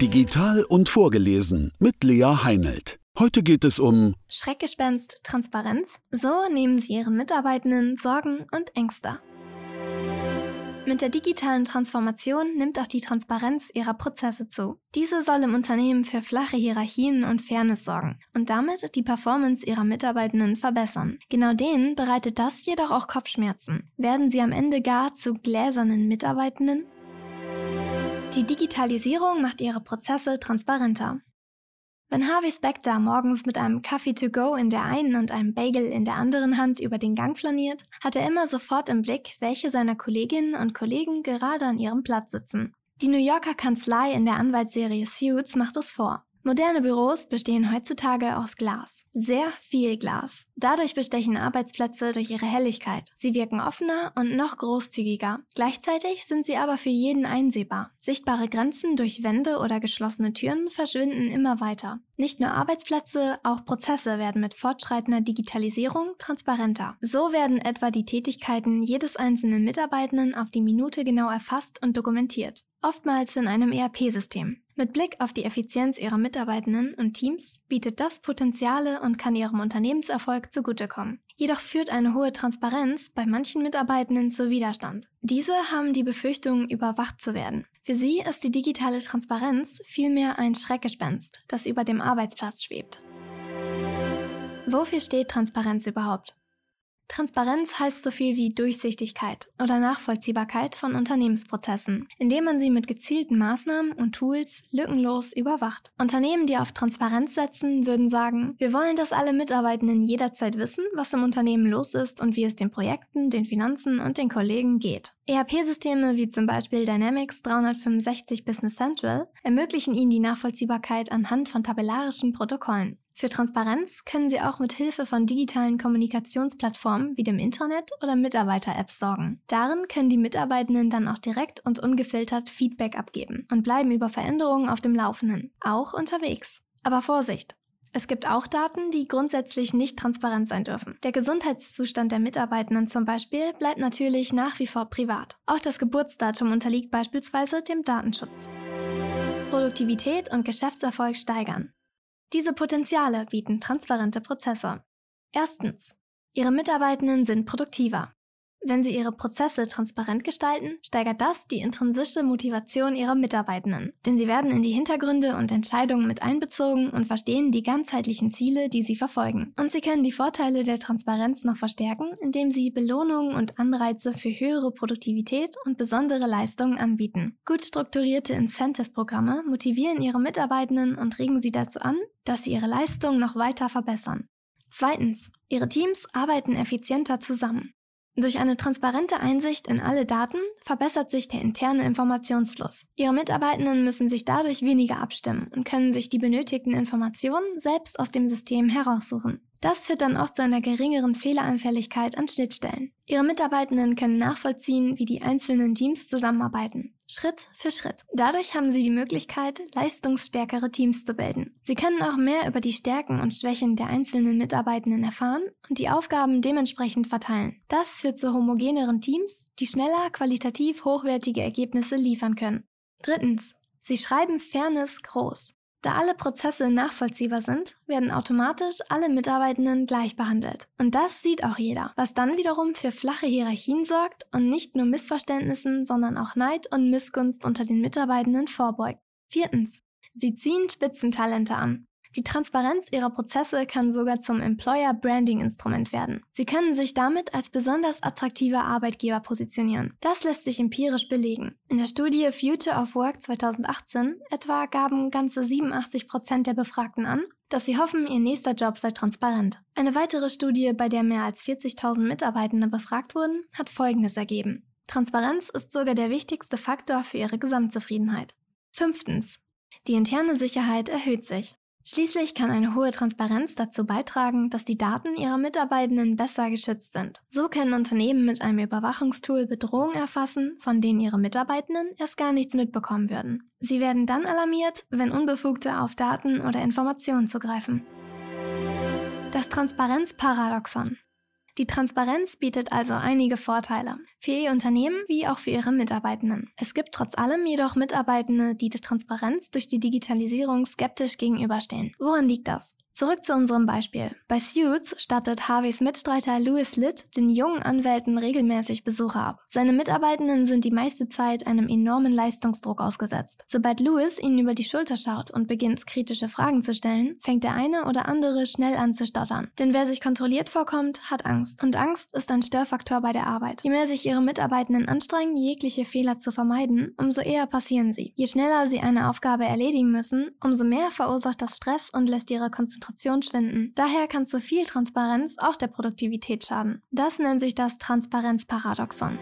Digital und vorgelesen mit Lea Heinelt. Heute geht es um Schreckgespenst, Transparenz. So nehmen Sie Ihren Mitarbeitenden Sorgen und Ängste. Mit der digitalen Transformation nimmt auch die Transparenz ihrer Prozesse zu. Diese soll im Unternehmen für flache Hierarchien und Fairness sorgen und damit die Performance ihrer Mitarbeitenden verbessern. Genau denen bereitet das jedoch auch Kopfschmerzen. Werden sie am Ende gar zu gläsernen Mitarbeitenden? Die Digitalisierung macht ihre Prozesse transparenter. Wenn Harvey Specter morgens mit einem Kaffee to go in der einen und einem Bagel in der anderen Hand über den Gang flaniert, hat er immer sofort im Blick, welche seiner Kolleginnen und Kollegen gerade an ihrem Platz sitzen. Die New Yorker Kanzlei in der Anwaltsserie Suits macht es vor. Moderne Büros bestehen heutzutage aus Glas. Sehr viel Glas. Dadurch bestechen Arbeitsplätze durch ihre Helligkeit. Sie wirken offener und noch großzügiger. Gleichzeitig sind sie aber für jeden einsehbar. Sichtbare Grenzen durch Wände oder geschlossene Türen verschwinden immer weiter. Nicht nur Arbeitsplätze, auch Prozesse werden mit fortschreitender Digitalisierung transparenter. So werden etwa die Tätigkeiten jedes einzelnen Mitarbeitenden auf die Minute genau erfasst und dokumentiert. Oftmals in einem ERP-System. Mit Blick auf die Effizienz ihrer Mitarbeitenden und Teams bietet das Potenziale und kann ihrem Unternehmenserfolg zugutekommen. Jedoch führt eine hohe Transparenz bei manchen Mitarbeitenden zu Widerstand. Diese haben die Befürchtung, überwacht zu werden. Für sie ist die digitale Transparenz vielmehr ein Schreckgespenst, das über dem Arbeitsplatz schwebt. Wofür steht Transparenz überhaupt? Transparenz heißt so viel wie Durchsichtigkeit oder Nachvollziehbarkeit von Unternehmensprozessen, indem man sie mit gezielten Maßnahmen und Tools lückenlos überwacht. Unternehmen, die auf Transparenz setzen, würden sagen, wir wollen, dass alle Mitarbeitenden jederzeit wissen, was im Unternehmen los ist und wie es den Projekten, den Finanzen und den Kollegen geht. ERP-Systeme wie zum Beispiel Dynamics 365 Business Central ermöglichen ihnen die Nachvollziehbarkeit anhand von tabellarischen Protokollen. Für Transparenz können Sie auch mit Hilfe von digitalen Kommunikationsplattformen wie dem Internet oder Mitarbeiter-Apps sorgen. Darin können die Mitarbeitenden dann auch direkt und ungefiltert Feedback abgeben und bleiben über Veränderungen auf dem Laufenden, auch unterwegs. Aber Vorsicht! Es gibt auch Daten, die grundsätzlich nicht transparent sein dürfen. Der Gesundheitszustand der Mitarbeitenden zum Beispiel bleibt natürlich nach wie vor privat. Auch das Geburtsdatum unterliegt beispielsweise dem Datenschutz. Produktivität und Geschäftserfolg steigern. Diese Potenziale bieten transparente Prozesse. Erstens. Ihre Mitarbeitenden sind produktiver. Wenn Sie Ihre Prozesse transparent gestalten, steigert das die intrinsische Motivation Ihrer Mitarbeitenden. Denn sie werden in die Hintergründe und Entscheidungen mit einbezogen und verstehen die ganzheitlichen Ziele, die sie verfolgen. Und Sie können die Vorteile der Transparenz noch verstärken, indem Sie Belohnungen und Anreize für höhere Produktivität und besondere Leistungen anbieten. Gut strukturierte Incentive-Programme motivieren Ihre Mitarbeitenden und regen sie dazu an, dass sie ihre Leistungen noch weiter verbessern. Zweitens. Ihre Teams arbeiten effizienter zusammen. Durch eine transparente Einsicht in alle Daten verbessert sich der interne Informationsfluss. Ihre Mitarbeitenden müssen sich dadurch weniger abstimmen und können sich die benötigten Informationen selbst aus dem System heraussuchen. Das führt dann auch zu einer geringeren Fehleranfälligkeit an Schnittstellen. Ihre Mitarbeitenden können nachvollziehen, wie die einzelnen Teams zusammenarbeiten. Schritt für Schritt. Dadurch haben sie die Möglichkeit, leistungsstärkere Teams zu bilden. Sie können auch mehr über die Stärken und Schwächen der einzelnen Mitarbeitenden erfahren und die Aufgaben dementsprechend verteilen. Das führt zu homogeneren Teams, die schneller qualitativ hochwertige Ergebnisse liefern können. Drittens. Sie schreiben Fairness groß. Da alle Prozesse nachvollziehbar sind, werden automatisch alle Mitarbeitenden gleich behandelt. Und das sieht auch jeder, was dann wiederum für flache Hierarchien sorgt und nicht nur Missverständnissen, sondern auch Neid und Missgunst unter den Mitarbeitenden vorbeugt. Viertens. Sie ziehen Spitzentalente an. Die Transparenz ihrer Prozesse kann sogar zum Employer Branding Instrument werden. Sie können sich damit als besonders attraktiver Arbeitgeber positionieren. Das lässt sich empirisch belegen. In der Studie Future of Work 2018 etwa gaben ganze 87 Prozent der Befragten an, dass sie hoffen, ihr nächster Job sei transparent. Eine weitere Studie, bei der mehr als 40.000 Mitarbeitende befragt wurden, hat Folgendes ergeben. Transparenz ist sogar der wichtigste Faktor für ihre Gesamtzufriedenheit. Fünftens. Die interne Sicherheit erhöht sich. Schließlich kann eine hohe Transparenz dazu beitragen, dass die Daten ihrer Mitarbeitenden besser geschützt sind. So können Unternehmen mit einem Überwachungstool Bedrohungen erfassen, von denen ihre Mitarbeitenden erst gar nichts mitbekommen würden. Sie werden dann alarmiert, wenn Unbefugte auf Daten oder Informationen zugreifen. Das Transparenzparadoxon. Die Transparenz bietet also einige Vorteile. Für ihr Unternehmen wie auch für ihre Mitarbeitenden. Es gibt trotz allem jedoch Mitarbeitende, die der Transparenz durch die Digitalisierung skeptisch gegenüberstehen. Woran liegt das? Zurück zu unserem Beispiel. Bei Suits stattet Harveys Mitstreiter Louis Litt den jungen Anwälten regelmäßig Besuche ab. Seine Mitarbeitenden sind die meiste Zeit einem enormen Leistungsdruck ausgesetzt. Sobald Louis ihnen über die Schulter schaut und beginnt, kritische Fragen zu stellen, fängt der eine oder andere schnell an zu stottern. Denn wer sich kontrolliert vorkommt, hat Angst. Und Angst ist ein Störfaktor bei der Arbeit. Je mehr sich ihre Mitarbeitenden anstrengen, jegliche Fehler zu vermeiden, umso eher passieren sie. Je schneller sie eine Aufgabe erledigen müssen, umso mehr verursacht das Stress und lässt ihre Konzentration schwinden. Daher kann zu viel Transparenz auch der Produktivität schaden. Das nennt sich das Transparenzparadoxon.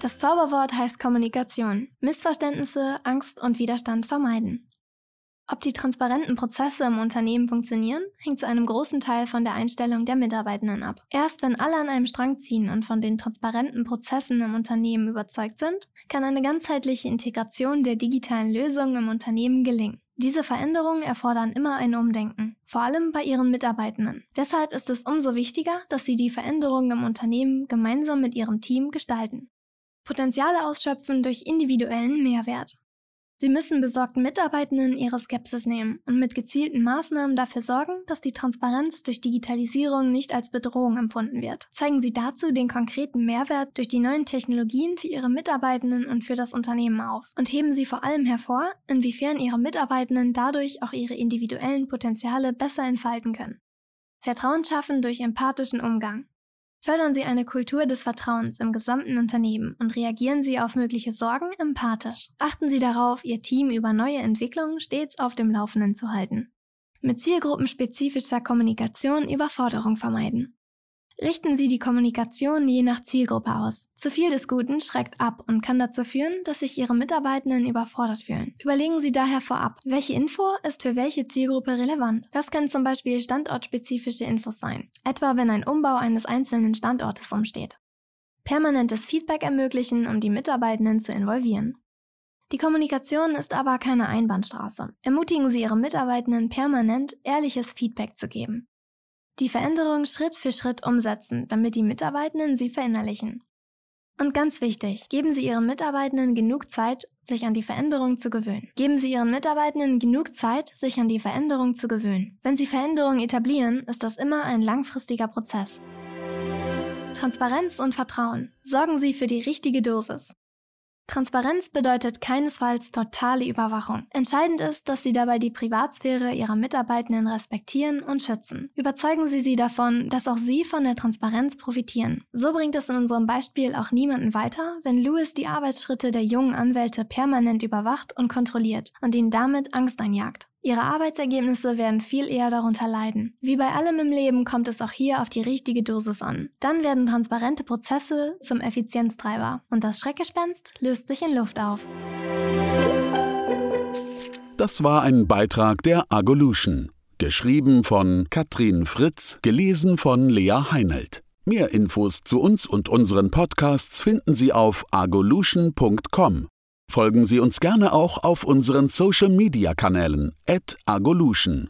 Das Zauberwort heißt Kommunikation. Missverständnisse, Angst und Widerstand vermeiden. Ob die transparenten Prozesse im Unternehmen funktionieren, hängt zu einem großen Teil von der Einstellung der Mitarbeitenden ab. Erst wenn alle an einem Strang ziehen und von den transparenten Prozessen im Unternehmen überzeugt sind, kann eine ganzheitliche Integration der digitalen Lösungen im Unternehmen gelingen. Diese Veränderungen erfordern immer ein Umdenken, vor allem bei ihren Mitarbeitenden. Deshalb ist es umso wichtiger, dass sie die Veränderungen im Unternehmen gemeinsam mit ihrem Team gestalten. Potenziale ausschöpfen durch individuellen Mehrwert. Sie müssen besorgten Mitarbeitenden ihre Skepsis nehmen und mit gezielten Maßnahmen dafür sorgen, dass die Transparenz durch Digitalisierung nicht als Bedrohung empfunden wird. Zeigen Sie dazu den konkreten Mehrwert durch die neuen Technologien für Ihre Mitarbeitenden und für das Unternehmen auf und heben Sie vor allem hervor, inwiefern Ihre Mitarbeitenden dadurch auch ihre individuellen Potenziale besser entfalten können. Vertrauen schaffen durch empathischen Umgang. Fördern Sie eine Kultur des Vertrauens im gesamten Unternehmen und reagieren Sie auf mögliche Sorgen empathisch. Achten Sie darauf, Ihr Team über neue Entwicklungen stets auf dem Laufenden zu halten. Mit zielgruppenspezifischer Kommunikation Überforderung vermeiden. Richten Sie die Kommunikation je nach Zielgruppe aus. Zu viel des Guten schreckt ab und kann dazu führen, dass sich Ihre Mitarbeitenden überfordert fühlen. Überlegen Sie daher vorab, welche Info ist für welche Zielgruppe relevant. Das können zum Beispiel standortspezifische Infos sein, etwa wenn ein Umbau eines einzelnen Standortes umsteht. Permanentes Feedback ermöglichen, um die Mitarbeitenden zu involvieren. Die Kommunikation ist aber keine Einbahnstraße. Ermutigen Sie Ihre Mitarbeitenden permanent, ehrliches Feedback zu geben. Die Veränderung Schritt für Schritt umsetzen, damit die Mitarbeitenden sie verinnerlichen. Und ganz wichtig, geben Sie Ihren Mitarbeitenden genug Zeit, sich an die Veränderung zu gewöhnen. Geben Sie Ihren Mitarbeitenden genug Zeit, sich an die Veränderung zu gewöhnen. Wenn Sie Veränderungen etablieren, ist das immer ein langfristiger Prozess. Transparenz und Vertrauen. Sorgen Sie für die richtige Dosis. Transparenz bedeutet keinesfalls totale Überwachung. Entscheidend ist, dass Sie dabei die Privatsphäre Ihrer Mitarbeitenden respektieren und schützen. Überzeugen Sie sie davon, dass auch Sie von der Transparenz profitieren. So bringt es in unserem Beispiel auch niemanden weiter, wenn Louis die Arbeitsschritte der jungen Anwälte permanent überwacht und kontrolliert und ihnen damit Angst einjagt. Ihre Arbeitsergebnisse werden viel eher darunter leiden. Wie bei allem im Leben kommt es auch hier auf die richtige Dosis an. Dann werden transparente Prozesse zum Effizienztreiber und das Schreckgespenst löst sich in Luft auf. Das war ein Beitrag der Agolution. Geschrieben von Katrin Fritz, gelesen von Lea Heinelt. Mehr Infos zu uns und unseren Podcasts finden Sie auf agolution.com. Folgen Sie uns gerne auch auf unseren Social-Media-Kanälen at Agolution.